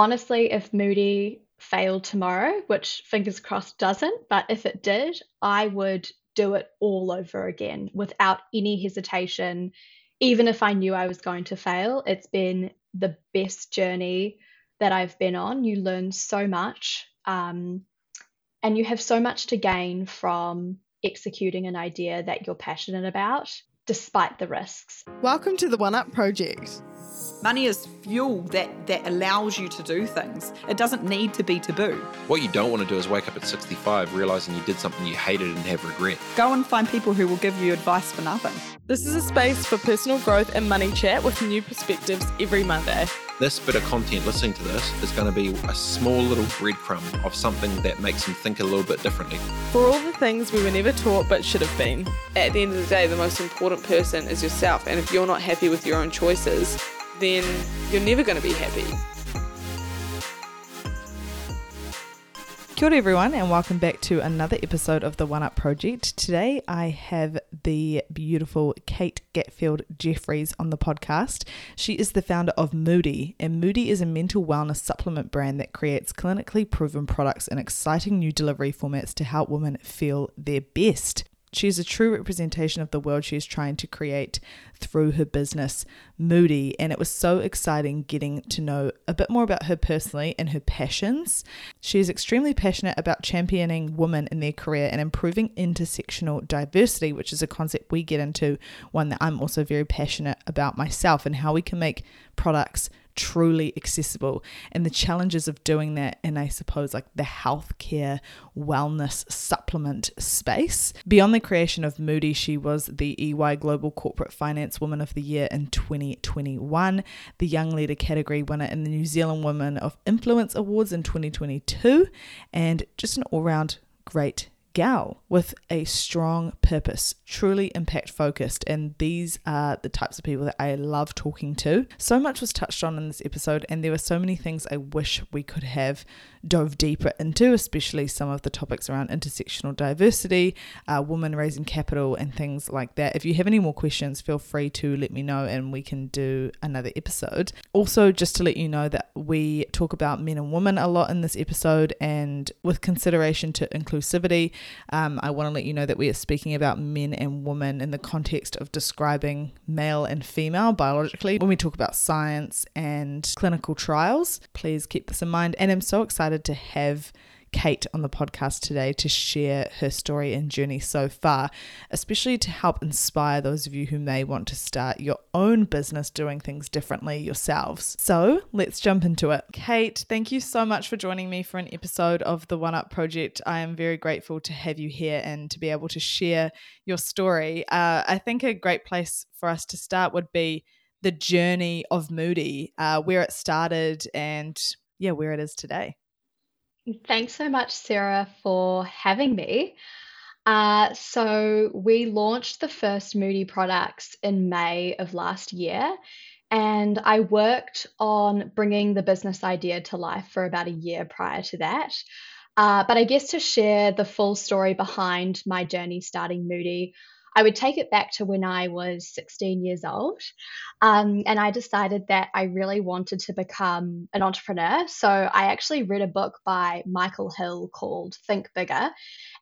honestly, if Moodi failed tomorrow, which fingers crossed doesn't, but if it did, I would do it all over again without any hesitation, even if I knew I was going to fail. It's been the best journey that I've been on. You learn so much, um, and you have so much to gain from executing an idea that you're passionate about, despite the risks. Welcome to the One Up Project. Money is fuel that, that allows you to do things. It doesn't need to be taboo. What you don't want to do is wake up at 65 realizing you did something you hated and have regret. Go and find people who will give you advice for nothing. This is a space for personal growth and money chat with new perspectives every Monday. This bit of content, listening to this, is going to be a small little breadcrumb of something that makes them think a little bit differently. For all the things we were never taught but should have been. At the end of the day, the most important person is yourself, and if you're not happy with your own choices, then you're never going to be happy. Kia ora everyone, and welcome back to another episode of the One Up Project. Today I have the beautiful Kate Gatfield Jeffries on the podcast. She is the founder of Moodi, and Moodi is a mental wellness supplement brand that creates clinically proven products and exciting new delivery formats to help women feel their best. She is a true representation of the world she is trying to create through her business, Moodi. And it was so exciting getting to know a bit more about her personally and her passions. She is extremely passionate about championing women in their career and improving intersectional diversity, which is a concept we get into, one that I'm also very passionate about myself, and how we can make products truly accessible and the challenges of doing that in I suppose like the healthcare wellness supplement space. Beyond the creation of Moodi, she was the EY Global Corporate Finance Woman of the Year in 2021, the Young Leader category winner in the New Zealand Women of Influence Awards in 2022, and just an all-round great gal with a strong purpose, truly impact focused. And these are the types of people that I love talking to. So much was touched on in this episode, and there were so many things I wish we could have dove deeper into, especially some of the topics around intersectional diversity, uh, women raising capital, and things like that. If you have any more questions, feel free to let me know and we can do another episode. Also, just to let you know that we talk about men and women a lot in this episode, and with consideration to inclusivity, um, I want to let you know that we are speaking about men and women in the context of describing male and female biologically when we talk about science and clinical trials. Please keep this in mind. And I'm so excited excited to have Kate on the podcast today to share her story and journey so far, especially to help inspire those of you who may want to start your own business doing things differently yourselves. So let's jump into it. Kate, thank you so much for joining me for an episode of the One Up Project. I am very grateful to have you here and to be able to share your story. Uh, I think a great place for us to start would be the journey of Moodi, uh, where it started and yeah, where it is today. Thanks so much, Sarah, for having me. Uh, so, we launched the first Moodi products in May of last year, and I worked on bringing the business idea to life for about a year prior to that. Uh, but I guess to share the full story behind my journey starting Moodi, I would take it back to when I was 16 years old. Um, and I decided that I really wanted to become an entrepreneur. So I actually read a book by Michael Hill called Think Bigger.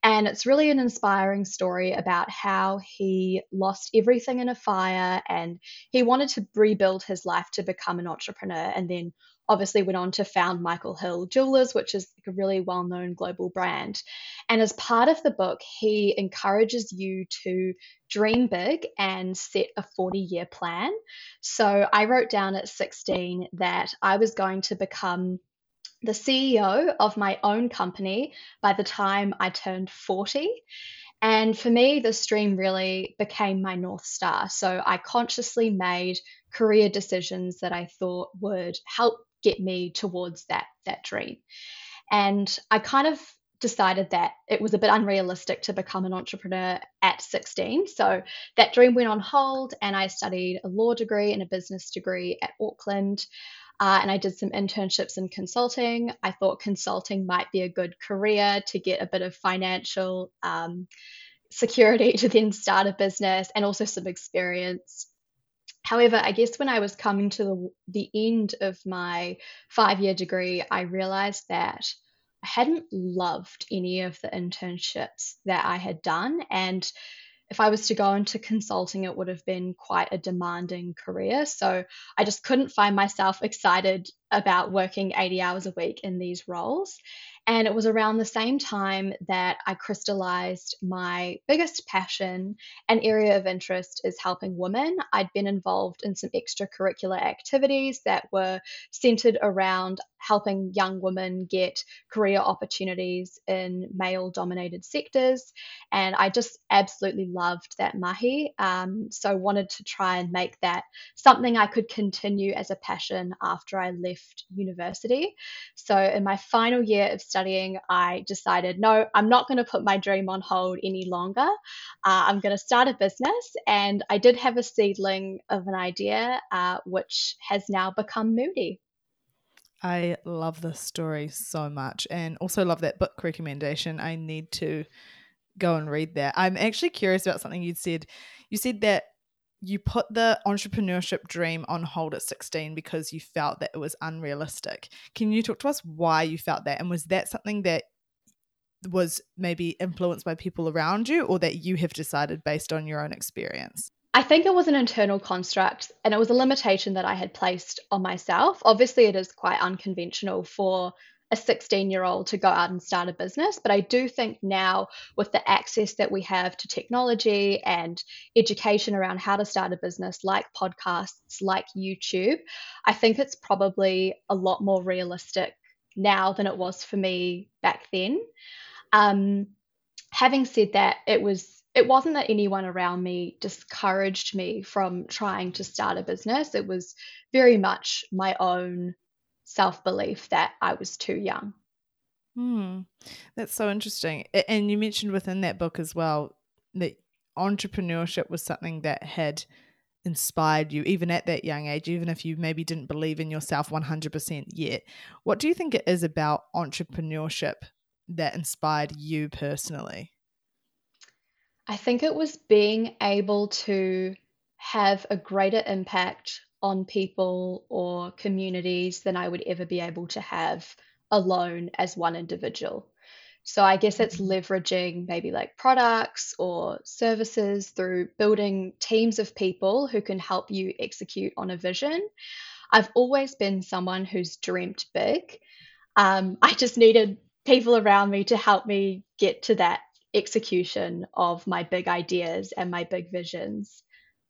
And it's really an inspiring story about how he lost everything in a fire and he wanted to rebuild his life to become an entrepreneur and then obviously went on to found Michael Hill Jewelers, which is a really well known global brand. And as part of the book, he encourages you to dream big and set a 40 year plan. So I wrote down at 16 that I was going to become the CEO of my own company by the time I turned 40. And for me, this dream really became my North Star. So I consciously made career decisions that I thought would help get me towards that that dream. And I kind of decided that it was a bit unrealistic to become an entrepreneur at 16. So that dream went on hold, and I studied a law degree and a business degree at Auckland. Uh, and I did some internships in consulting. I thought consulting might be a good career to get a bit of financial um, security to then start a business and also some experience However, I guess when I was coming to the, the end of my five year degree, I realized that I hadn't loved any of the internships that I had done. And if I was to go into consulting, it would have been quite a demanding career. So I just couldn't find myself excited about working 80 hours a week in these roles. And it was around the same time that I crystallized my biggest passion and area of interest is helping women. I'd been involved in some extracurricular activities that were centered around helping young women get career opportunities in male dominated sectors. And I just absolutely loved that mahi. Um, so wanted to try and make that something I could continue as a passion after I left university. So in my final year of studying, I decided, no, I'm not going to put my dream on hold any longer. Uh, I'm going to start a business. And I did have a seedling of an idea, uh, which has now become Moodi. I love this story so much and also love that book recommendation. I need to go and read that. I'm actually curious about something you said. You said that you put the entrepreneurship dream on hold at 16 because you felt that it was unrealistic. Can you talk to us why you felt that? And was that something that was maybe influenced by people around you or that you have decided based on your own experience? I think it was an internal construct and it was a limitation that I had placed on myself. Obviously, it is quite unconventional for a 16 year old to go out and start a business. But I do think now, with the access that we have to technology and education around how to start a business, like podcasts, like YouTube, I think it's probably a lot more realistic now than it was for me back then. Um, having said that, it was it wasn't that anyone around me discouraged me from trying to start a business. It was very much my own self belief that I was too young. Hmm. That's so interesting. And you mentioned within that book as well that entrepreneurship was something that had inspired you, even at that young age, even if you maybe didn't believe in yourself 100% yet. What do you think it is about entrepreneurship that inspired you personally? I think it was being able to have a greater impact on people or communities than I would ever be able to have alone as one individual. So I guess it's mm-hmm. leveraging maybe like products or services through building teams of people who can help you execute on a vision. I've always been someone who's dreamt big. Um, I just needed people around me to help me get to that execution of my big ideas and my big visions.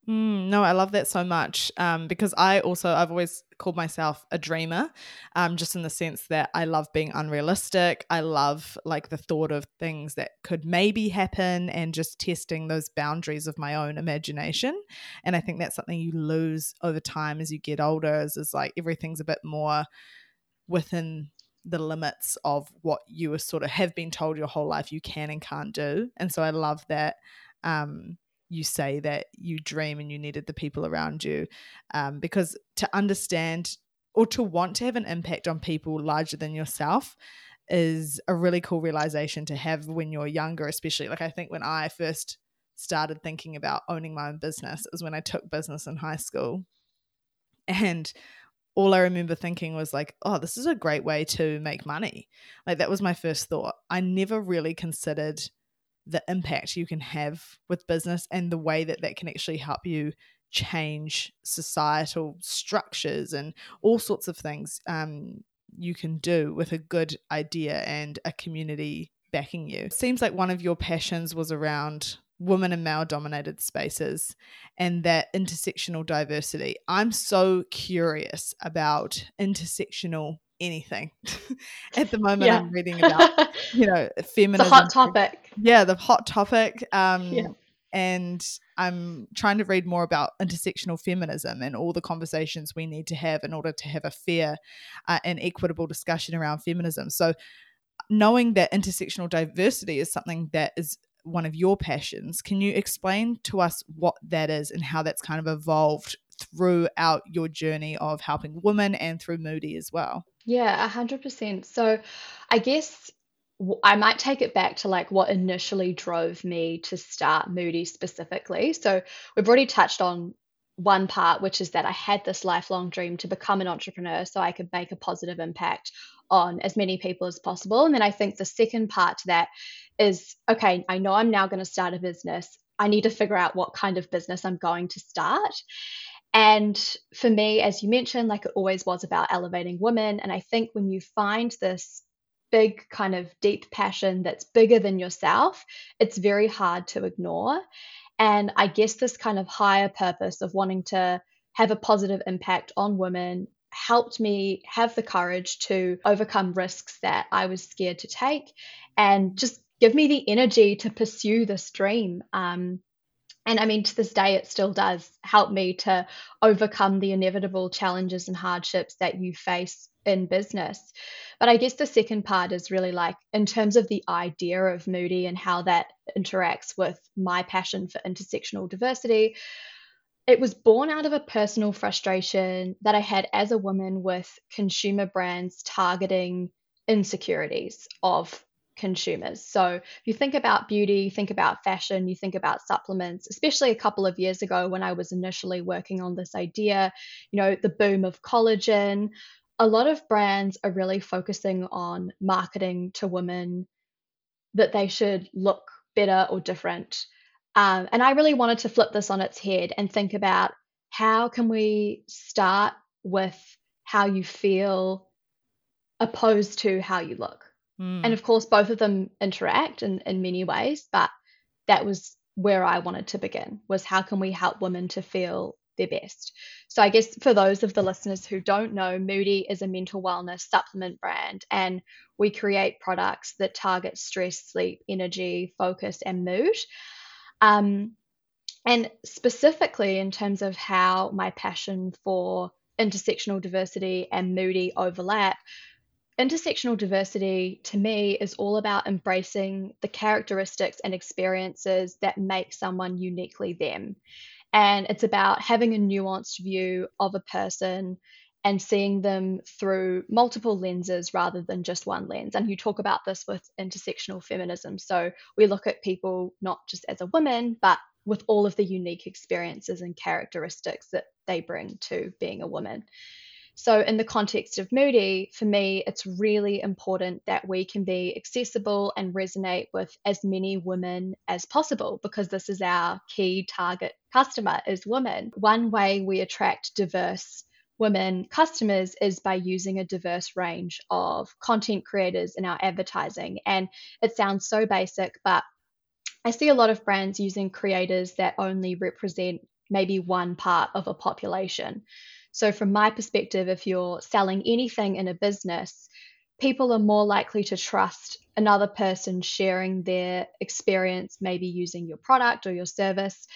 Mm, no, I love that so much um, because I also I've always called myself a dreamer, um, just in the sense that I love being unrealistic. I love like the thought of things that could maybe happen and just testing those boundaries of my own imagination. And I think that's something you lose over time as you get older. Is, is like everything's a bit more within the limits of what you sort of have been told your whole life you can and can't do. And so I love that. Um, you say that you dream and you needed the people around you um, because to understand or to want to have an impact on people larger than yourself is a really cool realization to have when you're younger especially like i think when i first started thinking about owning my own business is when i took business in high school. And all i remember thinking was like oh this is a great way to make money. Like that was my first thought. I never really considered the impact you can have with business and the way that that can actually help you change societal structures and all sorts of things um, you can do with a good idea and a community backing you. It seems like one of your passions was around women and male dominated spaces and that intersectional diversity. I'm so curious about intersectional anything at the moment yeah. i'm reading about you know feminism the hot topic yeah the hot topic um yeah. and i'm trying to read more about intersectional feminism and all the conversations we need to have in order to have a fair uh, and equitable discussion around feminism so knowing that intersectional diversity is something that is one of your passions can you explain to us what that is and how that's kind of evolved throughout your journey of helping women and through Moodi as well yeah, a hundred percent. So I guess I might take it back to like what initially drove me to start Moodi specifically. So we've already touched on one part, which is that I had this lifelong dream to become an entrepreneur so I could make a positive impact on as many people as possible. And then I think the second part to that is okay, I know I'm now going to start a business. I need to figure out what kind of business I'm going to start. And for me, as you mentioned, like it always was about elevating women. And I think when you find this big kind of deep passion that's bigger than yourself, it's very hard to ignore. And I guess this kind of higher purpose of wanting to have a positive impact on women helped me have the courage to overcome risks that I was scared to take and just give me the energy to pursue this dream. Um, and I mean, to this day, it still does help me to overcome the inevitable challenges and hardships that you face in business. But I guess the second part is really like in terms of the idea of Moodi and how that interacts with my passion for intersectional diversity. It was born out of a personal frustration that I had as a woman with consumer brands targeting insecurities of consumers. So if you think about beauty, think about fashion, you think about supplements, especially a couple of years ago when I was initially working on this idea, you know, the boom of collagen, a lot of brands are really focusing on marketing to women that they should look better or different. Um, and I really wanted to flip this on its head and think about how can we start with how you feel opposed to how you look. Mm. And of course, both of them interact in, in many ways, but that was where I wanted to begin was how can we help women to feel their best. So, I guess for those of the listeners who don't know, Moodi is a mental wellness supplement brand, and we create products that target stress, sleep, energy, focus, and mood. Um, and specifically, in terms of how my passion for intersectional diversity and Moodi overlap, intersectional diversity to me is all about embracing the characteristics and experiences that make someone uniquely them. And it's about having a nuanced view of a person and seeing them through multiple lenses rather than just one lens. And you talk about this with intersectional feminism. So we look at people not just as a woman, but with all of the unique experiences and characteristics that they bring to being a woman. So, in the context of Moodi, for me, it's really important that we can be accessible and resonate with as many women as possible because this is our key target customer is women. One way we attract diverse women customers is by using a diverse range of content creators in our advertising. And it sounds so basic, but I see a lot of brands using creators that only represent maybe one part of a population. So, from my perspective, if you're selling anything in a business, people are more likely to trust another person sharing their experience, maybe using your product or your service,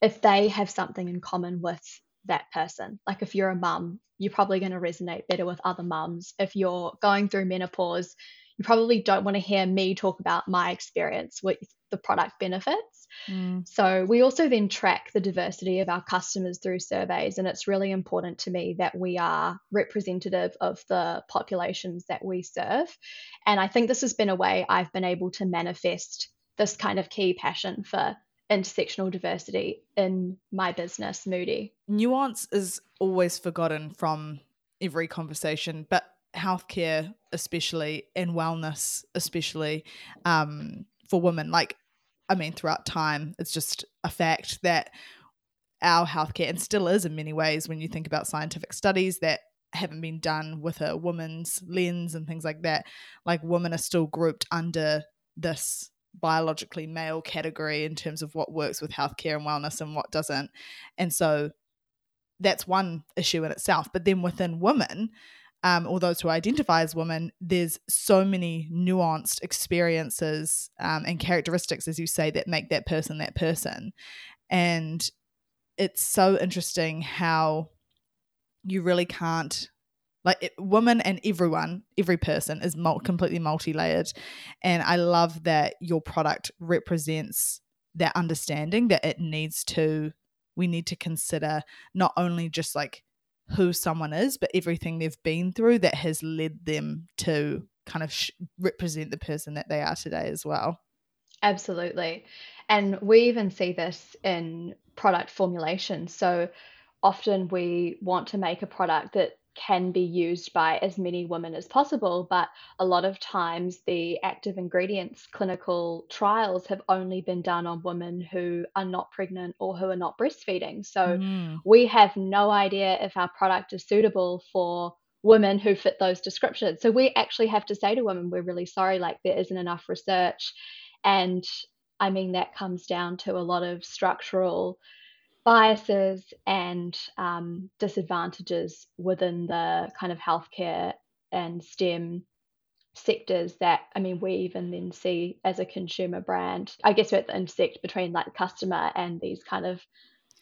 if they have something in common with that person. Like if you're a mum, you're probably going to resonate better with other mums. If you're going through menopause, you probably don't want to hear me talk about my experience with the product benefits. Mm. So we also then track the diversity of our customers through surveys, and it's really important to me that we are representative of the populations that we serve. And I think this has been a way I've been able to manifest this kind of key passion for intersectional diversity in my business, Moodi. Nuance is always forgotten from every conversation, but healthcare, especially, and wellness, especially um, for women, like, I mean, throughout time, it's just a fact that our healthcare, and still is in many ways, when you think about scientific studies that haven't been done with a woman's lens and things like that, like women are still grouped under this biologically male category in terms of what works with healthcare and wellness and what doesn't. And so that's one issue in itself. But then within women, um, or those who identify as women, there's so many nuanced experiences um, and characteristics, as you say, that make that person that person. And it's so interesting how you really can't like it, women and everyone every person is mul- completely multi-layered and i love that your product represents that understanding that it needs to we need to consider not only just like who someone is but everything they've been through that has led them to kind of sh- represent the person that they are today as well. Absolutely. And we even see this in product formulation. So often we want to make a product that can be used by as many women as possible, but a lot of times the active ingredients clinical trials have only been done on women who are not pregnant or who are not breastfeeding. So Mm. we have no idea if our product is suitable for women who fit those descriptions. So we actually have to say to women, we're really sorry, like there isn't enough research. And I mean, that comes down to a lot of structural biases and um, disadvantages within the kind of healthcare and STEM sectors that I mean we even then see as a consumer brand. I guess we're at the intersect between like customer and these kind of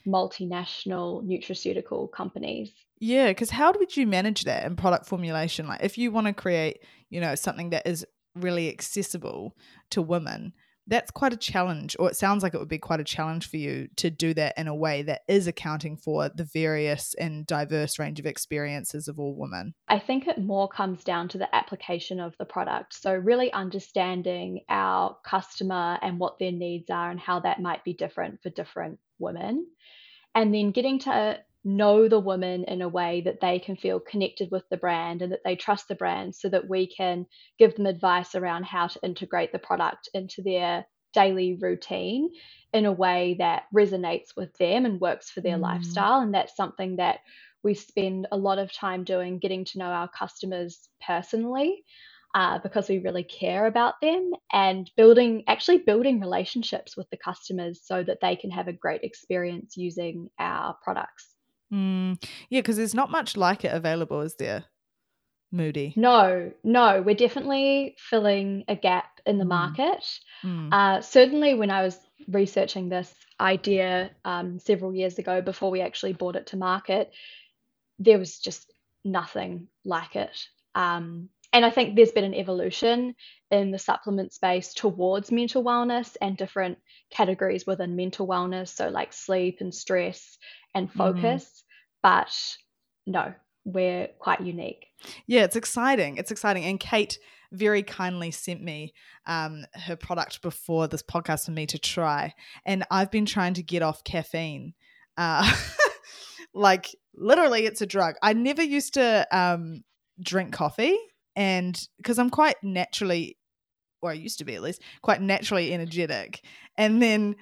multinational nutraceutical companies. Yeah, because how would you manage that in product formulation? Like, if you want to create, you know, something that is really accessible to women, that's quite a challenge, or it sounds like it would be quite a challenge for you to do that in a way that is accounting for the various and diverse range of experiences of all women. I think it more comes down to the application of the product. So, really understanding our customer and what their needs are and how that might be different for different women. And then getting to know the women in a way that they can feel connected with the brand and that they trust the brand so that we can give them advice around how to integrate the product into their daily routine in a way that resonates with them and works for their Mm. lifestyle. And that's something that we spend a lot of time doing, getting to know our customers personally. Uh, because we really care about them and building actually building relationships with the customers so that they can have a great experience using our products. Mm, yeah, because there's not much like it available, is there? Moodi. No, no, we're definitely filling a gap in the Mm. market. Mm. Uh, certainly, when I was researching this idea um, several years ago before we actually brought it to market, there was just nothing like it. Um, and I think there's been an evolution in the supplement space towards mental wellness and different categories within mental wellness, so like sleep and stress and Mhm. focus. But no, we're quite unique. Yeah, it's exciting. It's exciting. And Kate very kindly sent me um, her product before this podcast for me to try. And I've been trying to get off caffeine. Uh, like, literally, it's a drug. I never used to um, drink coffee. And because I'm quite naturally, or I used to be at least, quite naturally energetic. And then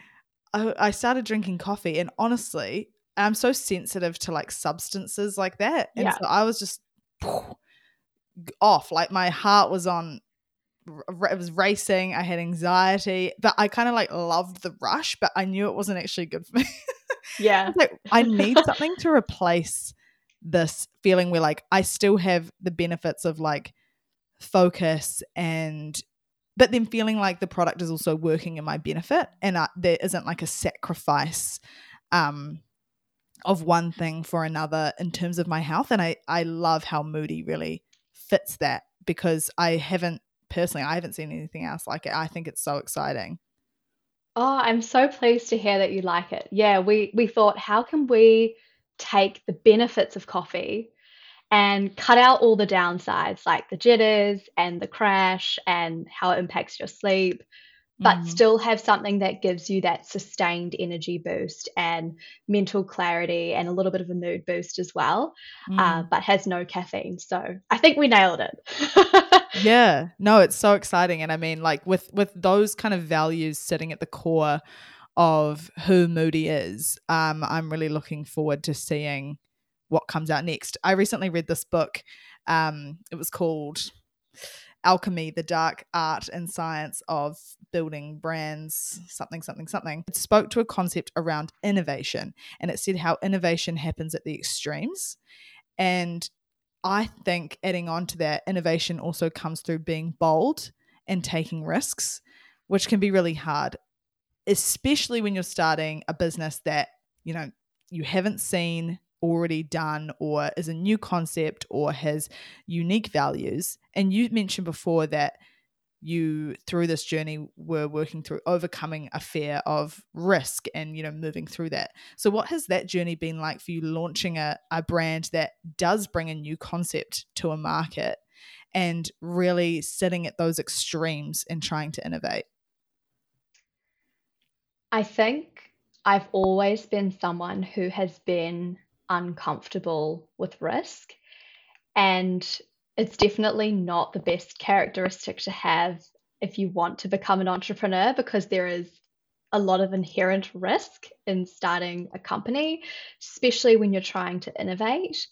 I, I started drinking coffee. And honestly, I'm so sensitive to like substances like that. And Yeah. so I was just off. Like my heart was on, it was racing. I had anxiety, but I kind of like loved the rush, but I knew it wasn't actually good for me. Yeah. was like, I need something to replace this feeling where like I still have the benefits of like focus and but then feeling like the product is also working in my benefit and uh, there isn't like a sacrifice um of one thing for another in terms of my health and I I love how Moodi really fits that because I haven't personally I haven't seen anything else like it. I think it's so exciting. Oh, I'm so pleased to hear that you like it. Yeah, we we thought, how can we take the benefits of coffee and cut out all the downsides, like the jitters and the crash and how it impacts your sleep, but Mhm. still have something that gives you that sustained energy boost and mental clarity and a little bit of a mood boost as well, uh, Mm. but has no caffeine. So I think we nailed it. yeah no it's so exciting and i mean like with with those kind of values sitting at the core of who Moodi is um i'm really looking forward to seeing what comes out next. I recently read this book um it was called alchemy the dark art and science of building brands something something something. It spoke to a concept around innovation and it said how innovation happens at the extremes. And I think adding on to that, innovation also comes through being bold and taking risks, which can be really hard, especially when you're starting a business that, you know, you haven't seen already done or is a new concept or has unique values. And you mentioned before that you through this journey were working through overcoming a fear of risk and you know moving through that so what has that journey been like for you launching a, a brand that does bring a new concept to a market and really sitting at those extremes and trying to innovate I think I've always been someone who has been uncomfortable with risk. And it's definitely not the best characteristic to have if you want to become an entrepreneur because there is a lot of inherent risk in starting a company, especially when you're trying to innovate.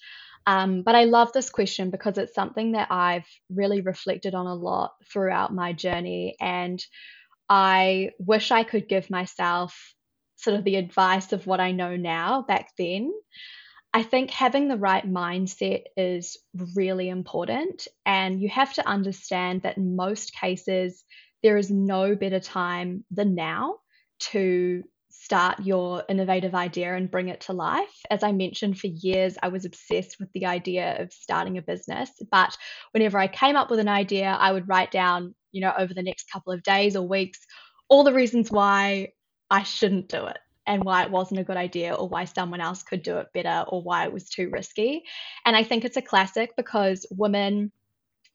Um, but I love this question because it's something that I've really reflected on a lot throughout my journey. And I wish I could give myself sort of the advice of what I know now back then. I think having the right mindset is really important. And you have to understand that in most cases, there is no better time than now to start your innovative idea and bring it to life. As I mentioned, for years, I was obsessed with the idea of starting a business. But whenever I came up with an idea, I would write down, you know, over the next couple of days or weeks, all the reasons why I shouldn't do it and why it wasn't a good idea or why someone else could do it better or why it was too risky. And I think it's a classic because women,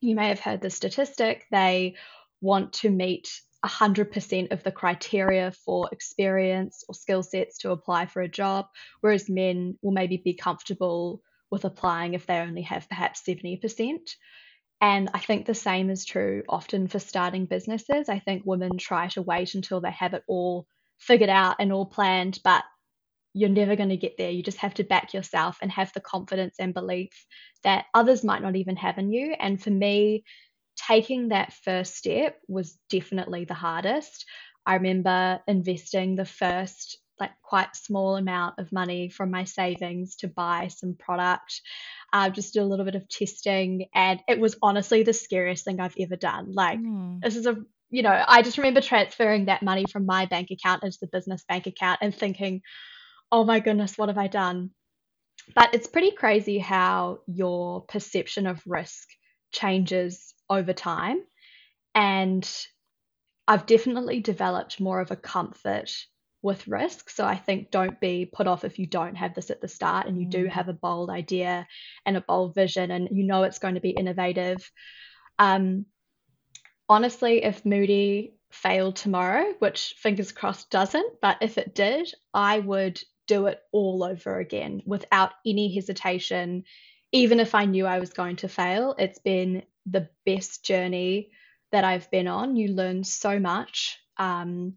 you may have heard the statistic, they want to meet 100% of the criteria for experience or skill sets to apply for a job, whereas men will maybe be comfortable with applying if they only have perhaps 70%. And I think the same is true often for starting businesses. I think women try to wait until they have it all figured out and all planned, but you're never going to get there. You just have to back yourself and have the confidence and belief that others might not even have in you. And for me, taking that first step was definitely the hardest. I remember investing the first like quite small amount of money from my savings to buy some product uh, just do a little bit of testing and it was honestly the scariest thing i've ever done like mm. this is a you know, I just remember transferring that money from my bank account into the business bank account and thinking, oh my goodness, what have I done? But it's pretty crazy how your perception of risk changes over time. And I've definitely developed more of a comfort with risk. So I think don't be put off if you don't have this at the start and you do mm. have a bold idea and a bold vision and you know it's going to be innovative. Um, honestly, if Moodi failed tomorrow, which fingers crossed doesn't, but if it did, I would do it all over again without any hesitation, even if I knew I was going to fail. It's been the best journey that I've been on. You learn so much, um,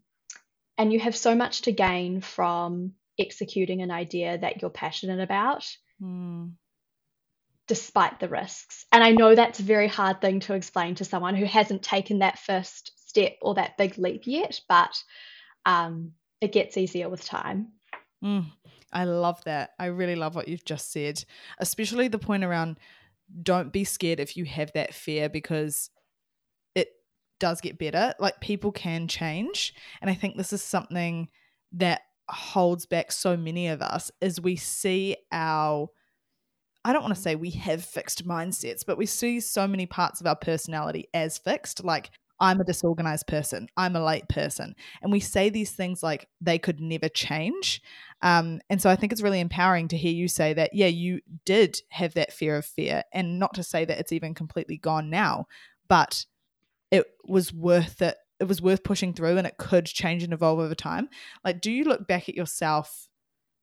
and you have so much to gain from executing an idea that you're passionate about. Mm despite the risks. And I know that's a very hard thing to explain to someone who hasn't taken that first step or that big leap yet, but um, it gets easier with time. Mm, I love that. I really love what you've just said, especially the point around don't be scared if you have that fear because it does get better. Like people can change. And I think this is something that holds back so many of us is we see our I don't want to say we have fixed mindsets, but we see so many parts of our personality as fixed. Like, I'm a disorganized person, I'm a late person. And we say these things like they could never change. Um, and so I think it's really empowering to hear you say that, yeah, you did have that fear of fear, and not to say that it's even completely gone now, but it was worth it. It was worth pushing through and it could change and evolve over time. Like, do you look back at yourself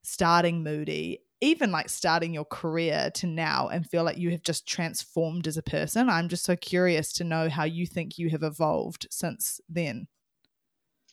starting Moodi even like starting your career to now and feel like you have just transformed as a person. I'm just so curious to know how you think you have evolved since then.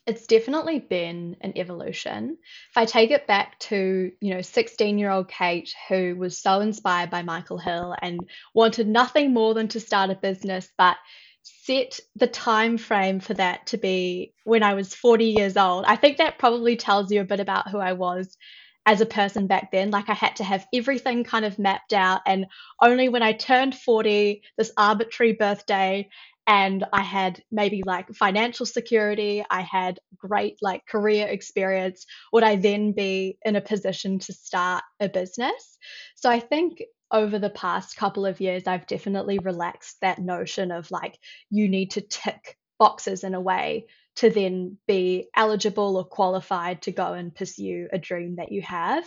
It's definitely been an evolution. If I take it back to, you know, 16 year old Kate, who was so inspired by Michael Hill and wanted nothing more than to start a business, but set the time frame for that to be when I was 40 years old. I think that probably tells you a bit about who I was as a person back then. Like I had to have everything kind of mapped out. And only when I turned 40, this arbitrary birthday, and I had maybe like financial security, I had great like career experience, would I then be in a position to start a business? So I think over the past couple of years, I've definitely relaxed that notion of like, you need to tick boxes in a way to then be eligible or qualified to go and pursue a dream that you have.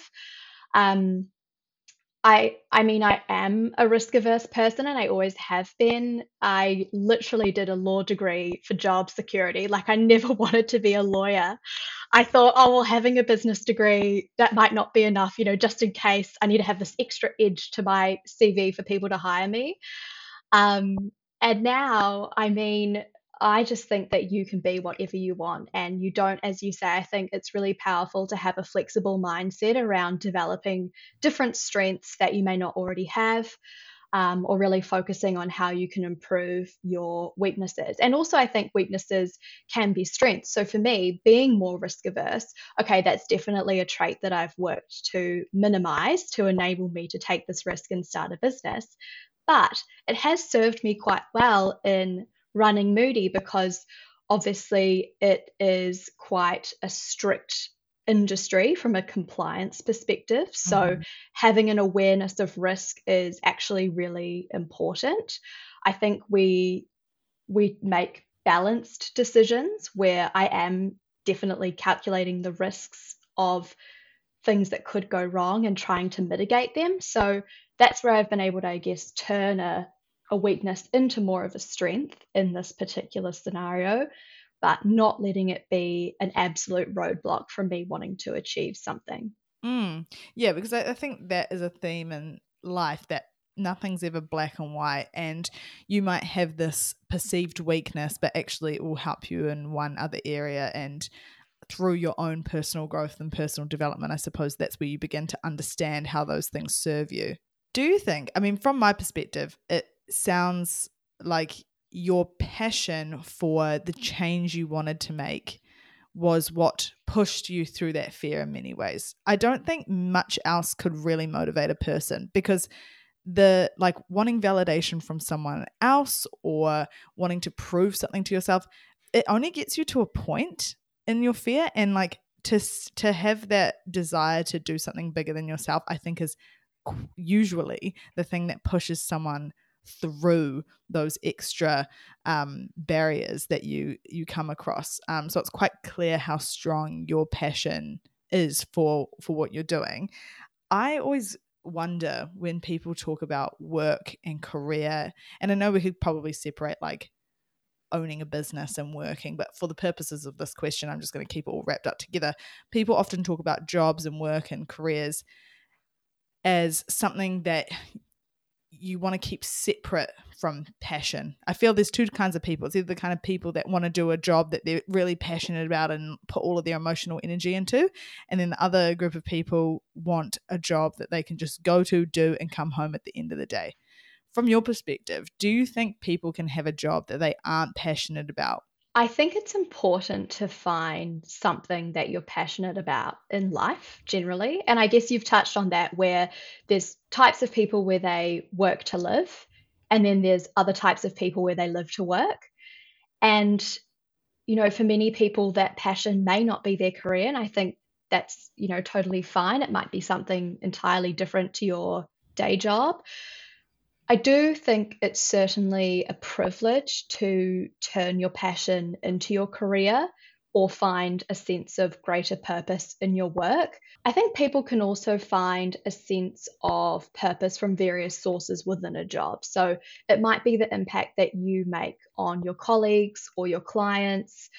Um, I I mean I am a risk averse person and I always have been. I literally did a law degree for job security. Like I never wanted to be a lawyer. I thought, oh well having a business degree that might not be enough, you know, just in case I need to have this extra edge to my CV for people to hire me. Um and now, I mean, I just think that you can be whatever you want. And you don't, as you say, I think it's really powerful to have a flexible mindset around developing different strengths that you may not already have. Um, or really focusing on how you can improve your weaknesses. And also, I think weaknesses can be strengths. So, for me, being more risk averse, okay, that's definitely a trait that I've worked to minimize to enable me to take this risk and start a business. But it has served me quite well in running Moodi because obviously it is quite a strict industry from a compliance perspective. So mm-hmm. having an awareness of risk is actually really important. I think we we make balanced decisions where I am definitely calculating the risks of things that could go wrong and trying to mitigate them. So that's where I've been able to, I guess, turn a, a weakness into more of a strength in this particular scenario, but not letting it be an absolute roadblock from me wanting to achieve something. Mm. Yeah, because I, I think that is a theme in life that nothing's ever black and white and you might have this perceived weakness but actually it will help you in one other area and through your own personal growth and personal development i suppose that's where you begin to understand how those things serve you do you think, I mean, from my perspective, it sounds like your passion for the change you wanted to make was what pushed you through that fear in many ways. I don't think much else could really motivate a person because the like wanting validation from someone else or wanting to prove something to yourself, it only gets you to a point in your fear and like to to have that desire to do something bigger than yourself, I think is usually the thing that pushes someone through those extra um, barriers that you you come across. Um, so it's quite clear how strong your passion is for for what you're doing. I always wonder when people talk about work and career, and I know we could probably separate like owning a business and working, but for the purposes of this question, I'm just going to keep it all wrapped up together. People often talk about jobs and work and careers as something that you want to keep separate from passion. I feel there's two kinds of people. It's either the kind of people that want to do a job that they're really passionate about and put all of their emotional energy into, and then the other group of people want a job that they can just go to, do, and come home at the end of the day. From your perspective, do you think people can have a job that they aren't passionate about I think it's important to find something that you're passionate about in life generally. And I guess you've touched on that where there's types of people where they work to live, and then there's other types of people where they live to work. And, you know, for many people, that passion may not be their career. And I think that's, you know, totally fine. It might be something entirely different to your day job. I do think it's certainly a privilege to turn your passion into your career or find a sense of greater purpose in your work. I think people can also find a sense of purpose from various sources within a job. So it might be the impact that you make on your colleagues or your clients.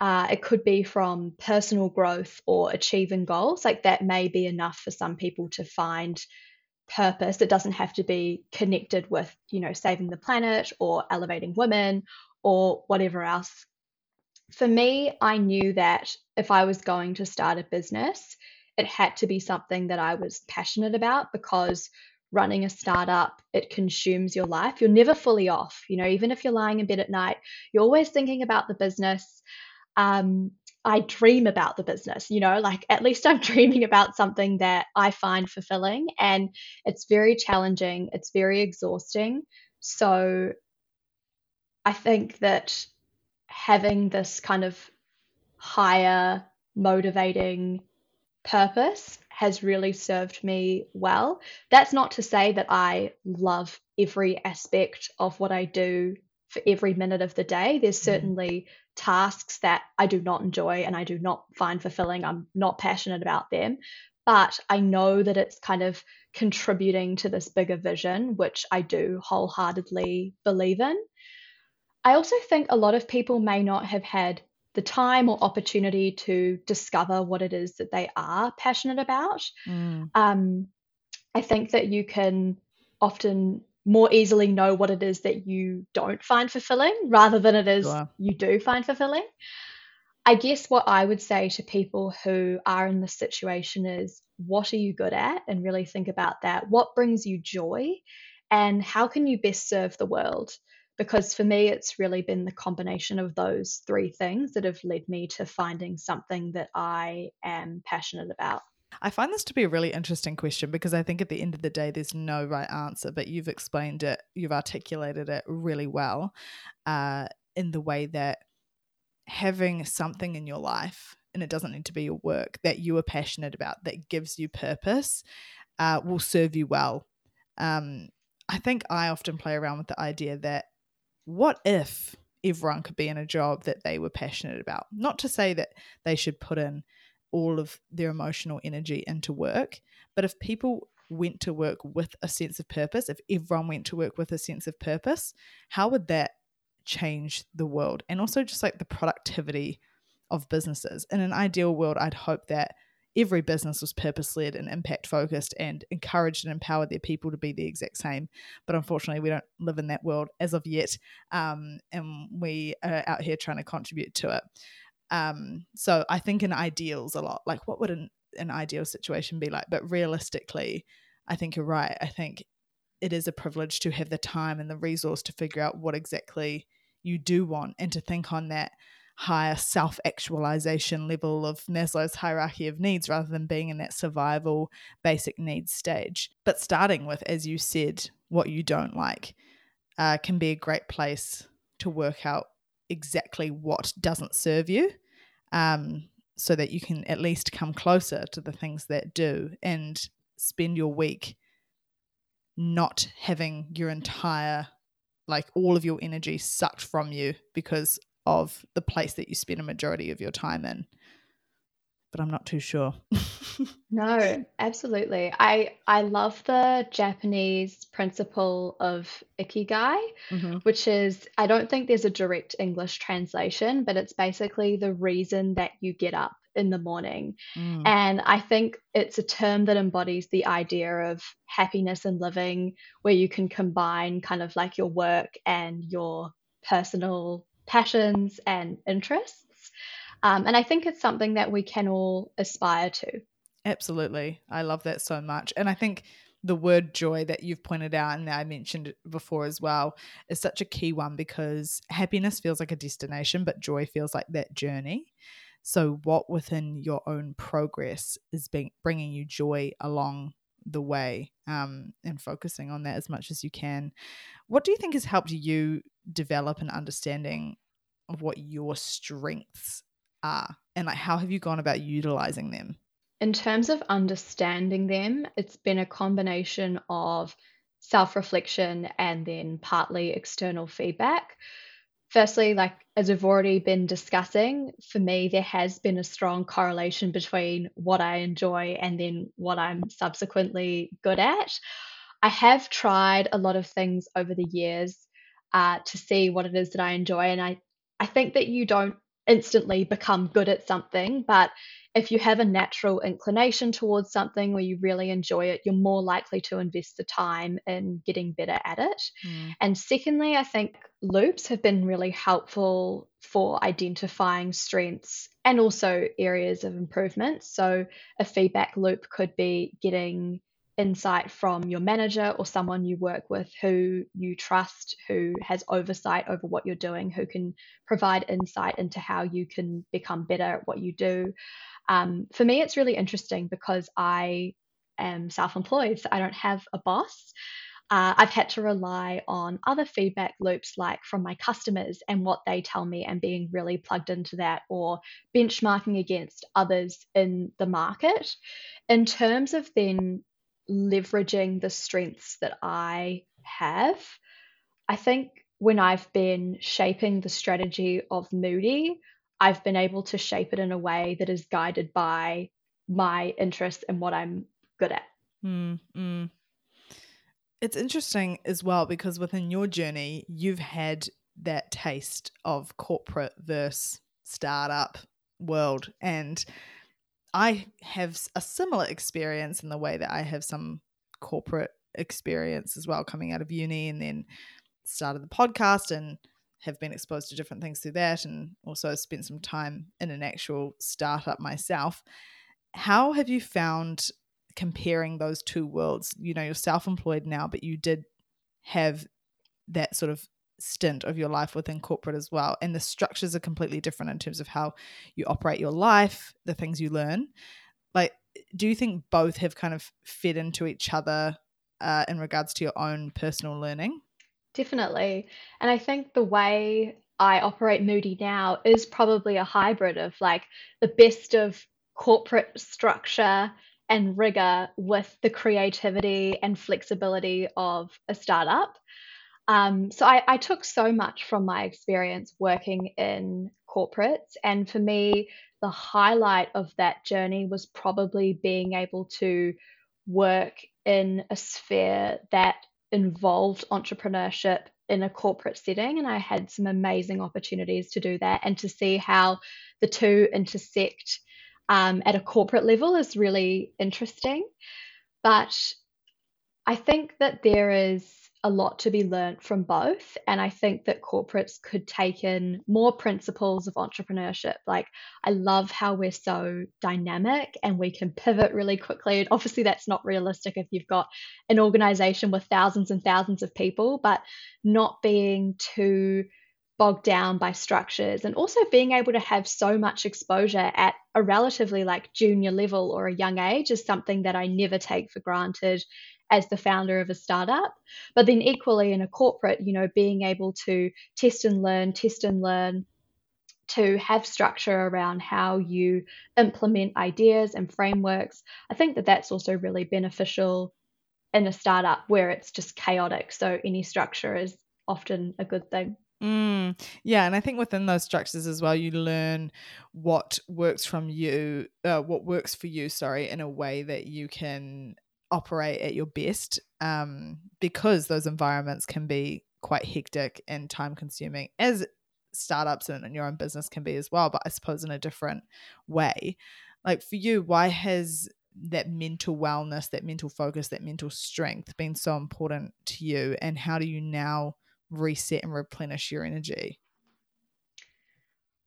Uh, it could be from personal growth or achieving goals. Like that may be enough for some people to find purpose. It doesn't have to be connected with, you know, saving the planet or elevating women or whatever else. For me, I knew that if I was going to start a business, it had to be something that I was passionate about because running a startup, it consumes your life. You're never fully off. You know, even if you're lying in bed at night, you're always thinking about the business. Um, I dream about the business, you know, like at least I'm dreaming about something that I find fulfilling and it's very challenging, it's very exhausting. So I think that having this kind of higher motivating purpose has really served me well. That's not to say that I love every aspect of what I do for every minute of the day. There's mm-hmm. certainly tasks that I do not enjoy and I do not find fulfilling. I'm not passionate about them. but I know that it's kind of contributing to this bigger vision, which I do wholeheartedly believe in. I also think a lot of people may not have had the time or opportunity to discover what it is that they are passionate about. Mm. Um, I think that you can often more easily know what it is that you don't find fulfilling rather than it is you do find fulfilling. I guess what I would say to people who are in this situation is what are you good at? And really think about that. What brings you joy? And how can you best serve the world? Because for me, it's really been the combination of those three things that have led me to finding something that I am passionate about. I find this to be a really interesting question because I think at the end of the day, there's no right answer, but you've explained it, you've articulated it really well uh, in the way that having something in your life, and it doesn't need to be your work, that you are passionate about, that gives you purpose, uh, will serve you well. Um, I think I often play around with the idea that what if everyone could be in a job that they were passionate about? Not to say that they should put in all of their emotional energy into work, but if people went to work with a sense of purpose, if everyone went to work with a sense of purpose, how would that change the world and also just like the productivity of businesses. In an ideal world, I'd hope that every business was purpose led and impact focused and encouraged and empowered their people to be the exact same. But unfortunately, we don't live in that world as of yet. Um, and we are out here trying to contribute to it. Um, so I think in ideals a lot, like what would an, an ideal situation be like? But realistically, I think you're right. I think it is a privilege to have the time and the resource to figure out what exactly you do want and to think on that higher self actualization level of Maslow's hierarchy of needs rather than being in that survival basic needs stage. But starting with, as you said, what you don't like uh, can be a great place to work out exactly what doesn't serve you um, so that you can at least come closer to the things that do and spend your week not having your entire like all of your energy sucked from you because of the place that you spend a majority of your time in but i'm not too sure no absolutely i i love the japanese principle of ikigai mm-hmm. which is i don't think there's a direct english translation but it's basically the reason that you get up in the morning. Mm. And I think it's a term that embodies the idea of happiness and living, where you can combine kind of like your work and your personal passions and interests. Um, and I think it's something that we can all aspire to. Absolutely. I love that so much. And I think the word joy that you've pointed out and that I mentioned before as well is such a key one because happiness feels like a destination, but joy feels like that journey. So, what within your own progress is being, bringing you joy along the way um, and focusing on that as much as you can? What do you think has helped you develop an understanding of what your strengths are? And like, how have you gone about utilizing them? In terms of understanding them, it's been a combination of self reflection and then partly external feedback firstly, like as we've already been discussing, for me, there has been a strong correlation between what I enjoy and then what I'm subsequently good at. I have tried a lot of things over the years uh, to see what it is that I enjoy, and I, I think that you don't instantly become good at something, but if you have a natural inclination towards something where you really enjoy it, you're more likely to invest the time in getting better at it. Mm. And secondly, I think loops have been really helpful for identifying strengths and also areas of improvement. So, a feedback loop could be getting insight from your manager or someone you work with who you trust, who has oversight over what you're doing, who can provide insight into how you can become better at what you do. Um, for me, it's really interesting because I am self employed, so I don't have a boss. Uh, I've had to rely on other feedback loops, like from my customers and what they tell me, and being really plugged into that, or benchmarking against others in the market. In terms of then leveraging the strengths that I have, I think when I've been shaping the strategy of Moodi, I've been able to shape it in a way that is guided by my interest and what I'm good at. Mm, mm. It's interesting as well because within your journey, you've had that taste of corporate versus startup world. And I have a similar experience in the way that I have some corporate experience as well coming out of uni and then started the podcast and have been exposed to different things through that and also spent some time in an actual startup myself. How have you found comparing those two worlds? You know, you're self employed now, but you did have that sort of stint of your life within corporate as well. And the structures are completely different in terms of how you operate your life, the things you learn. Like, do you think both have kind of fed into each other uh, in regards to your own personal learning? Definitely. And I think the way I operate Moodi now is probably a hybrid of like the best of corporate structure and rigor with the creativity and flexibility of a startup. Um, so I, I took so much from my experience working in corporates. And for me, the highlight of that journey was probably being able to work in a sphere that involved entrepreneurship in a corporate setting. And I had some amazing opportunities to do that and to see how the two intersect um, at a corporate level is really interesting. But I think that there is a lot to be learned from both. And I think that corporates could take in more principles of entrepreneurship. Like, I love how we're so dynamic and we can pivot really quickly. And obviously, that's not realistic if you've got an organization with thousands and thousands of people, but not being too bogged down by structures and also being able to have so much exposure at a relatively like junior level or a young age is something that I never take for granted as the founder of a startup. But then, equally, in a corporate, you know, being able to test and learn, test and learn, to have structure around how you implement ideas and frameworks. I think that that's also really beneficial in a startup where it's just chaotic. So, any structure is often a good thing. Mm, yeah, and I think within those structures as well, you learn what works from you, uh, what works for you, sorry, in a way that you can operate at your best um, because those environments can be quite hectic and time consuming as startups and your own business can be as well but i suppose in a different way. Like for you why has that mental wellness that mental focus that mental strength been so important to you and how do you now reset and replenish your energy?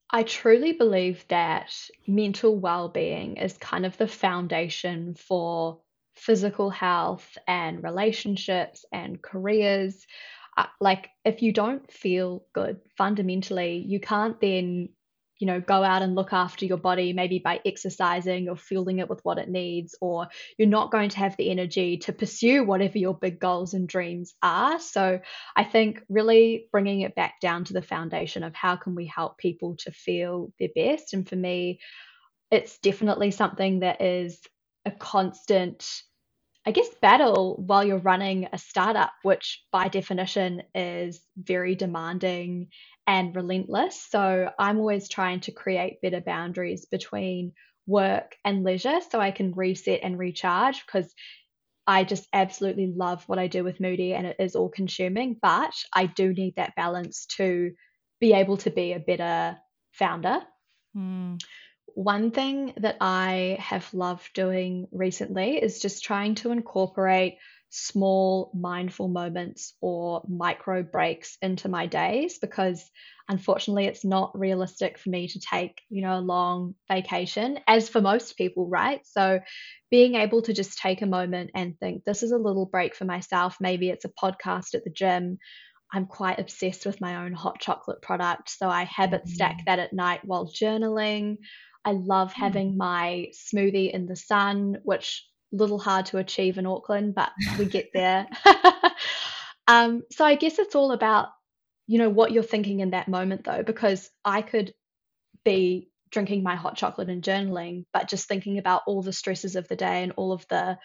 I truly believe that mental well being is kind of the foundation for physical health and relationships and careers. Uh, like, if you don't feel good fundamentally, you can't then, you know, go out and look after your body maybe by exercising or fueling it with what it needs, or you're not going to have the energy to pursue whatever your big goals and dreams are. So, I think really bringing it back down to the foundation of how can we help people to feel their best. And for me, it's definitely something that is a constant I guess, battle while you're running a startup, which by definition is very demanding and relentless. So I'm always trying to create better boundaries between work and leisure so I can reset and recharge because I just absolutely love what I do with Moodi and it is all consuming, but I do need that balance to be able to be a better founder. Mm. One thing that I have loved doing recently is just trying to incorporate small mindful moments or micro breaks into my days because unfortunately it's not realistic for me to take you know a long vacation as for most people right? So being able to just take a moment and think this is a little break for myself. Maybe it's a podcast at the gym. I'm quite obsessed with my own hot chocolate product. So I habit stack mm. that at night while journaling I love hmm. having my smoothie in the sun, which a little hard to achieve in Auckland, but we get there. um, so I guess it's all about, you know, what you're thinking in that moment though, because I could be drinking my hot chocolate and journaling, but just thinking about all the stresses of the day and all of the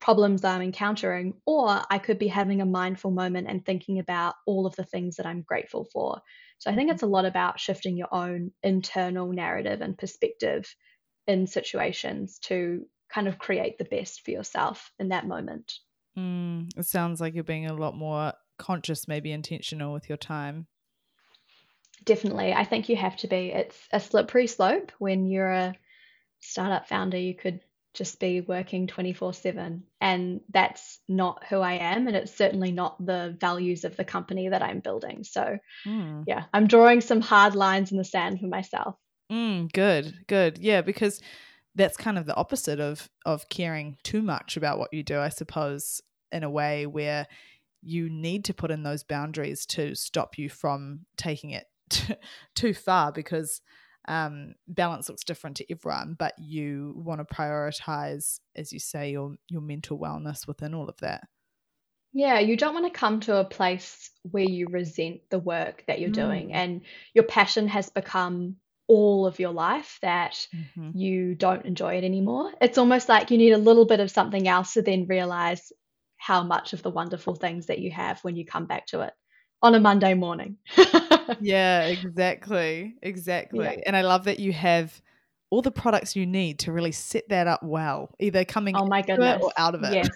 problems that I'm encountering, or I could be having a mindful moment and thinking about all of the things that I'm grateful for. So I think mm-hmm. it's a lot about shifting your own internal narrative and perspective in situations to kind of create the best for yourself in that moment. Mm, it sounds like you're being a lot more conscious, maybe intentional with your time. Definitely. I think you have to be. It's a slippery slope when you're a startup founder. You could just be working 24 7. And that's not who I am. And it's certainly not the values of the company that I'm building. So, mm. yeah, I'm drawing some hard lines in the sand for myself. Mm, good, good. Yeah, because that's kind of the opposite of of caring too much about what you do, I suppose, in a way where you need to put in those boundaries to stop you from taking it too far because um, balance looks different to everyone, but you want to prioritize, as you say, your your mental wellness within all of that. Yeah, you don't want to come to a place where you resent the work that you're mm. doing and your passion has become all of your life that mm-hmm. you don't enjoy it anymore. It's almost like you need a little bit of something else to then realize how much of the wonderful things that you have when you come back to it on a Monday morning. yeah, exactly. Exactly. Yeah. And I love that you have all the products you need to really set that up well, either coming oh my goodness. or out of it. Yes.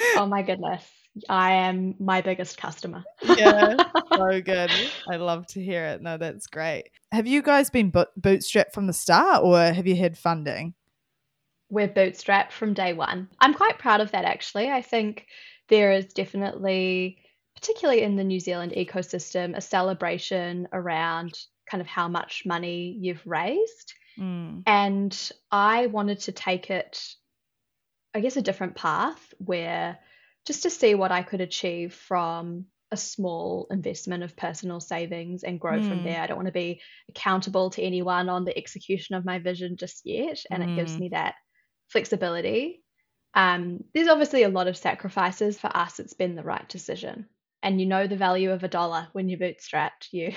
oh my goodness. I am my biggest customer. yeah, so good. I love to hear it. No, that's great. Have you guys been bootstrapped from the start or have you had funding? We're bootstrapped from day one. I'm quite proud of that actually. I think there is definitely, particularly in the New Zealand ecosystem, a celebration around kind of how much money you've raised. Mm. And I wanted to take it, I guess, a different path where just to see what I could achieve from a small investment of personal savings and grow mm. from there. I don't want to be accountable to anyone on the execution of my vision just yet. And mm. it gives hmm. me that flexibility. Um, there's obviously a lot of sacrifices. For us, it's been the right decision. And you know the value of a dollar when you're bootstrapped. You,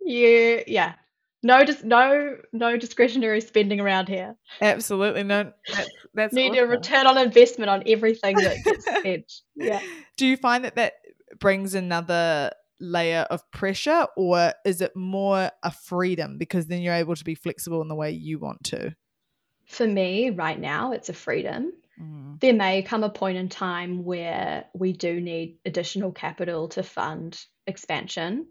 you, yeah, no just no no discretionary spending around here. Absolutely no that's, that's need awesome. a return on investment on everything that gets spent. Yeah. Do you find that that brings another layer of pressure or is it more a freedom because then you're able to be flexible in the way you want to? For me right now it's a freedom mm. there may come a point in time where we do need additional capital to fund expansion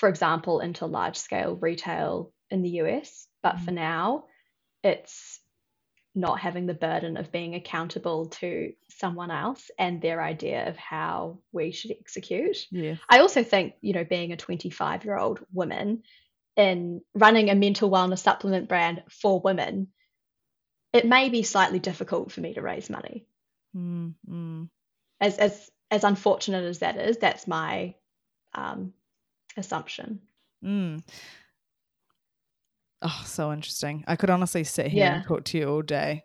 for example, into large scale retail in the US. But mm. for now, it's not having the burden of being accountable to someone else and their idea of how we should execute. Yeah. I also think, you know, being a 25 year old woman in running a mental wellness supplement brand for women, it may be slightly difficult for me to raise money. Mm, mm. As as as unfortunate as that is, that's my um, assumption. Mm. Oh, so interesting. I could honestly sit here yeah. and talk to you all day.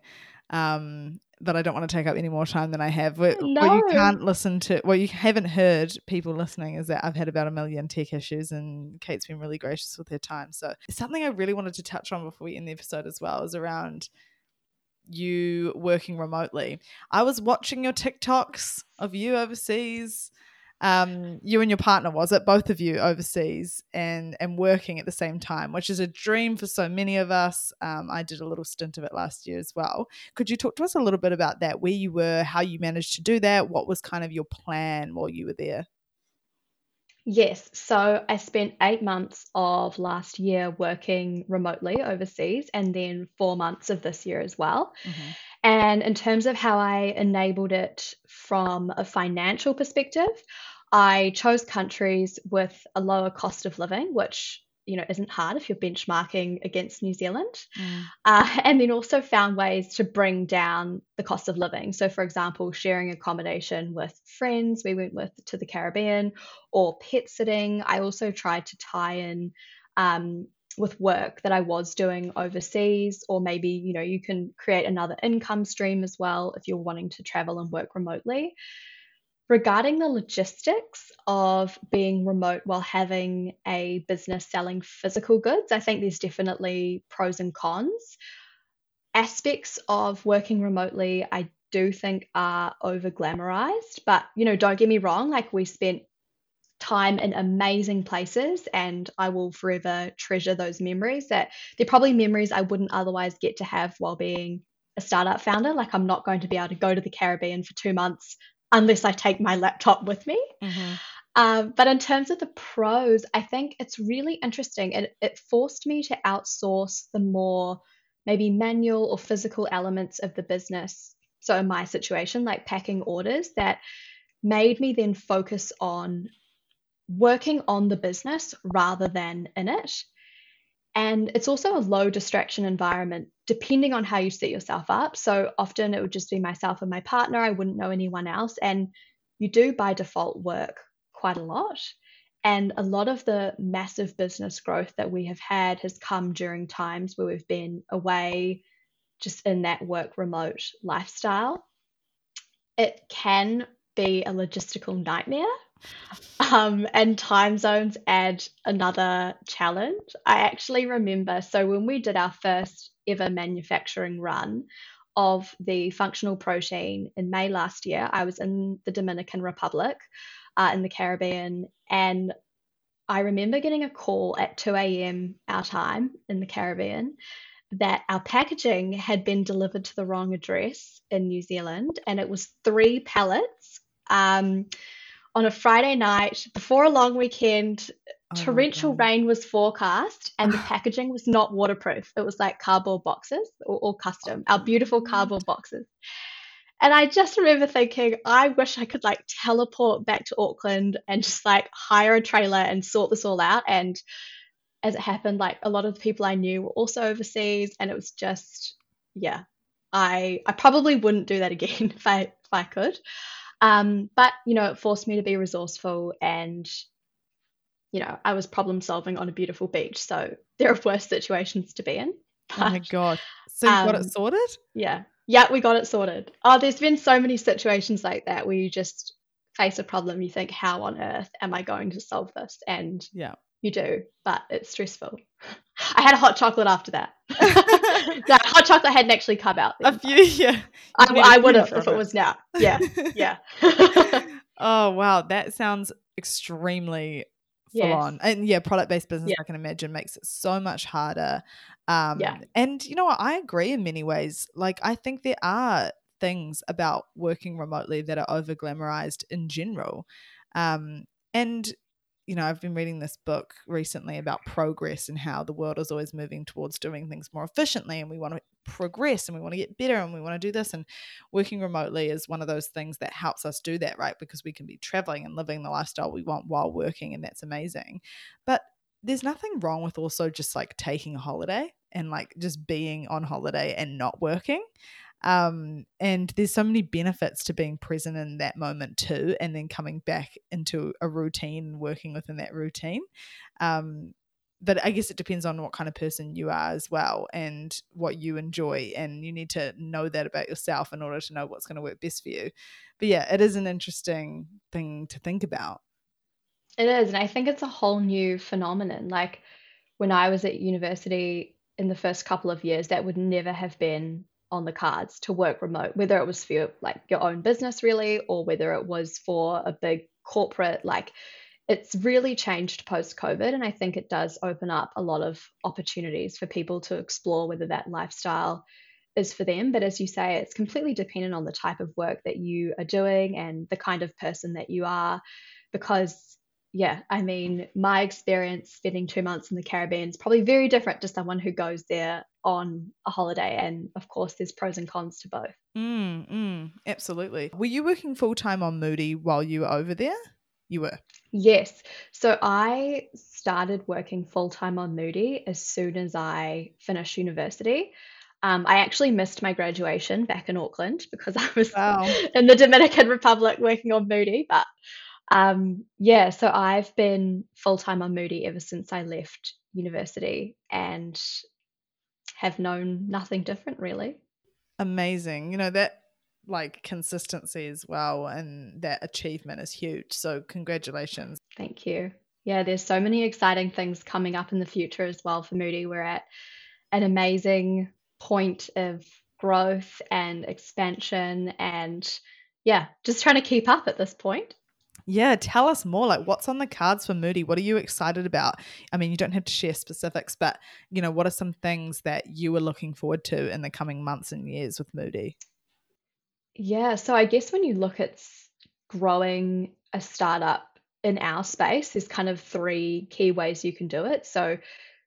Um, but I don't want to take up any more time than I have. What, no. what, you can't listen to, what you haven't heard people listening is that I've had about a million tech issues and Kate's been really gracious with her time. So something I really wanted to touch on before we end the episode as well is around you working remotely. I was watching your TikToks of you overseas. Um, you and your partner was it? Both of you overseas and and working at the same time which is a dream for so many of us. Um, i did a little stint of it last year as well. Could you talk to us a little bit about that where you were how you managed to do that what was kind of your plan while you were there Yes, so I spent eight months of last year working remotely overseas and then four months of this year as well. Mm-hmm. And in terms of how I enabled it from a financial perspective, I chose countries with a lower cost of living, which you know isn't hard if you're benchmarking against New Zealand, mm. uh, and then also found ways to bring down the cost of living. So, for example, sharing accommodation with friends we went with to the Caribbean, or pet sitting. I also tried to tie in um, with work that I was doing overseas, or maybe you know you can create another income stream as well if you're wanting to travel and work remotely. Regarding the logistics of being remote while having a business selling physical goods, I think there's definitely pros and cons. Aspects of working remotely, I do think are over glamorized, but you know, don't get me wrong, like we spent time in amazing places and I will forever treasure those memories that they're probably memories I wouldn't otherwise get to have while being a startup founder. Like I'm not going to be able to go to the Caribbean for two months unless I take my laptop with me. Mm-hmm. Um, but in terms of the pros, I think it's really interesting. It, it forced me to outsource the more maybe manual or physical elements of the business. So, in my situation, like packing orders, that made me then focus on working on the business rather than in it. And it's also a low distraction environment, depending on how you set yourself up. So often it would just be myself and my partner. I wouldn't know anyone else. And you do by default work quite a lot. And a lot of the massive business growth that we have had has come during times where we've been away, just in that work remote lifestyle. It can be a logistical nightmare. Um, and time zones add another challenge. I actually remember, so when we did our first ever manufacturing run of the functional protein in May last year, I was in the Dominican Republic uh, in the Caribbean. And I remember getting a call at 2 a.m. our time in the Caribbean that our packaging had been delivered to the wrong address in New Zealand, and it was three pallets um, on a Friday night before a long weekend. Oh torrential rain was forecast, and the packaging was not waterproof. It was like cardboard boxes, all custom, our beautiful oh. cardboard boxes. And I just remember thinking, I wish I could like teleport back to Auckland and just like hire a trailer and sort this all out. And as it happened, like a lot of the people I knew were also overseas, and it was just, yeah, I I probably wouldn't do that again if I if I could. Um, but you know, it forced me to be resourceful, and you know, I was problem solving on a beautiful beach. So there are worse situations to be in. But, oh my god! So you um, got it um, sorted? Yeah, yeah, we got it sorted. Oh, there's been so many situations like that where you just face a problem, you think, how on earth am I going to solve this? And yeah, you do, but it's stressful. I had a hot chocolate after that. no, hot chocolate hadn't actually come out. Then, a few, yeah. I, I would have if it. it was now. Yeah, yeah. oh wow, that sounds extremely full yes. on. And yeah, product based business, yeah. I can imagine, makes it so much harder. Um, yeah. And you know what? I agree in many ways. Like, I think there are things about working remotely that are over glamorized in general. Um, and you know, I've been reading this book recently about progress and how the world is always moving towards doing things more efficiently and we want to progress and we want to get better and we want to do this. And working remotely is one of those things that helps us do that, right? Because we can be traveling and living the lifestyle we want while working, and that's amazing. But there's nothing wrong with also just like taking a holiday and like just being on holiday and not working. Um, and there's so many benefits to being present in that moment too, and then coming back into a routine working within that routine. Um, but I guess it depends on what kind of person you are as well and what you enjoy. And you need to know that about yourself in order to know what's going to work best for you. But yeah, it is an interesting thing to think about. It is. And I think it's a whole new phenomenon. Like when I was at university in the first couple of years, that would never have been on the cards to work remote, whether it was for your, like your own business really, or whether it was for a big corporate. Like it's really changed post COVID, and I think it does open up a lot of opportunities for people to explore whether that lifestyle is for them. But as you say, it's completely dependent on the type of work that you are doing and the kind of person that you are, because yeah, I mean, my experience spending two months in the Caribbean is probably very different to someone who goes there on a holiday. And of course, there's pros and cons to both. Mm, mm, absolutely. Were you working full time on Moodi while you were over there? You were. Yes. So I started working full time on Moodi as soon as I finished university. Um, I actually missed my graduation back in Auckland because I was wow. in the Dominican Republic working on Moodi, but um, yeah, so I've been full time on Moodi ever since I left university and have known nothing different really. Amazing. You know, that like consistency as well and that achievement is huge. So, congratulations. Thank you. Yeah, there's so many exciting things coming up in the future as well for Moodi. We're at an amazing point of growth and expansion and yeah, just trying to keep up at this point. Yeah, tell us more. Like, what's on the cards for Moodi? What are you excited about? I mean, you don't have to share specifics, but you know, what are some things that you are looking forward to in the coming months and years with Moodi? Yeah, so I guess when you look at growing a startup in our space, there's kind of three key ways you can do it. So,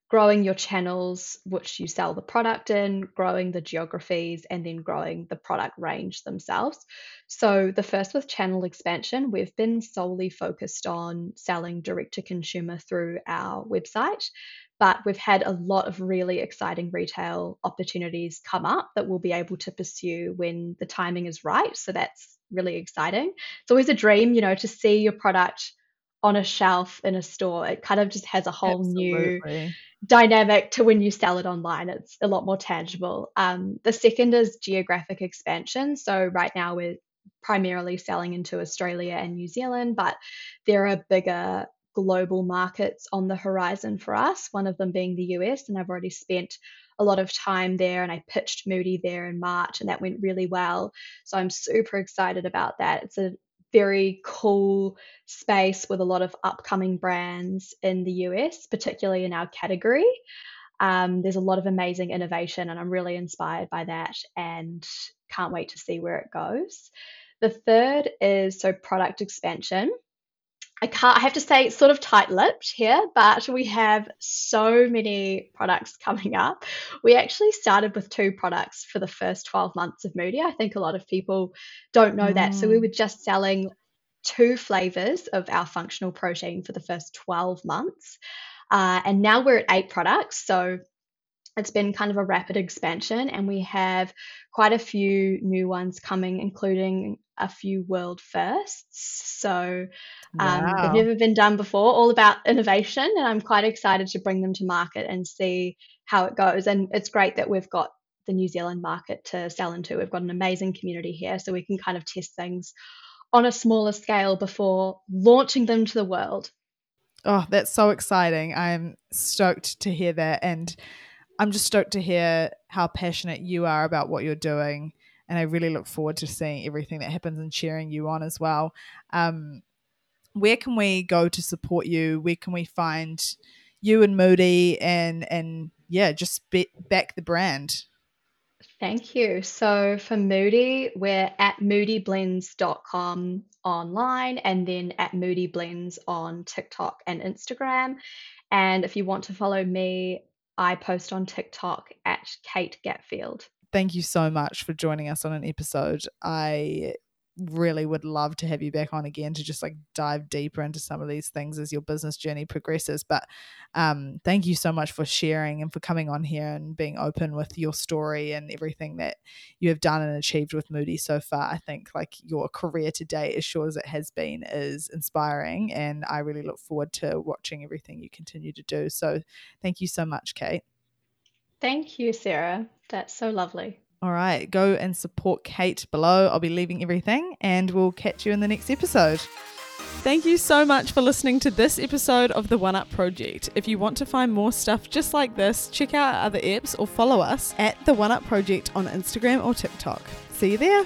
growing your channels which you sell the product in, growing the geographies, and then growing the product range themselves. So, the first with channel expansion, we've been solely focused on selling direct to consumer through our website, but we've had a lot of really exciting retail opportunities come up that we'll be able to pursue when the timing is right. So, that's really exciting. It's always a dream, you know, to see your product on a shelf in a store. It kind of just has a whole Absolutely. new dynamic to when you sell it online. It's a lot more tangible. Um, the second is geographic expansion. So right now we're primarily selling into Australia and New Zealand, but there are bigger global markets on the horizon for us, one of them being the US. And I've already spent a lot of time there and I pitched Moodi there in March and that went really well. So I'm super excited about that. It's a very cool space with a lot of upcoming brands in the US, particularly in our category. Um, there's a lot of amazing innovation, and I'm really inspired by that and can't wait to see where it goes. The third is so product expansion. I can't, I have to say, it's sort of tight lipped here, but we have so many products coming up. We actually started with two products for the first 12 months of Moodi. I think a lot of people don't know mm. that. So we mm. were just selling two flavors of our functional protein for the first 12 months. Uh, and now we're at eight products. So it's been kind of a rapid expansion, and we have quite a few new ones coming, including a few world firsts. So um, wow. they've never been done before, all about innovation, and I'm quite excited to bring them to market and see how it goes. And it's great that we've got the New Zealand market to sell into. We've got an amazing community here, so we can kind of test things on a smaller scale before launching them to the world. Oh, that's so exciting. I'm stoked to hear that. And I'm just stoked to hear how passionate you are about what you're doing. And I really look forward to seeing everything that happens and cheering you on as well. Um, where can we go to support you? Where can we find you and Moodi and and yeah, just be, back the brand? Thank you. So for Moodi, we're at moodiblends.com online and then at Moodi Blends on TikTok and Instagram. And if you want to follow me, I post on TikTok at Kate Gatfield. Thank you so much for joining us on an episode. I really would love to have you back on again to just like dive deeper into some of these things as your business journey progresses. But um, thank you so much for sharing and for coming on here and being open with your story and everything that you have done and achieved with Moodi so far. I think like your career to date, as short as it has been, is inspiring. And I really look forward to watching everything you continue to do. So thank you so much, Kate. Thank you, Sarah. That's so lovely. All right, go and support Kate below. I'll be leaving everything and we'll catch you in the next episode. Thank you so much for listening to this episode of the One Up Project. If you want to find more stuff just like this, check out our other apps or follow us at the One Up Project on Instagram or TikTok. See you there.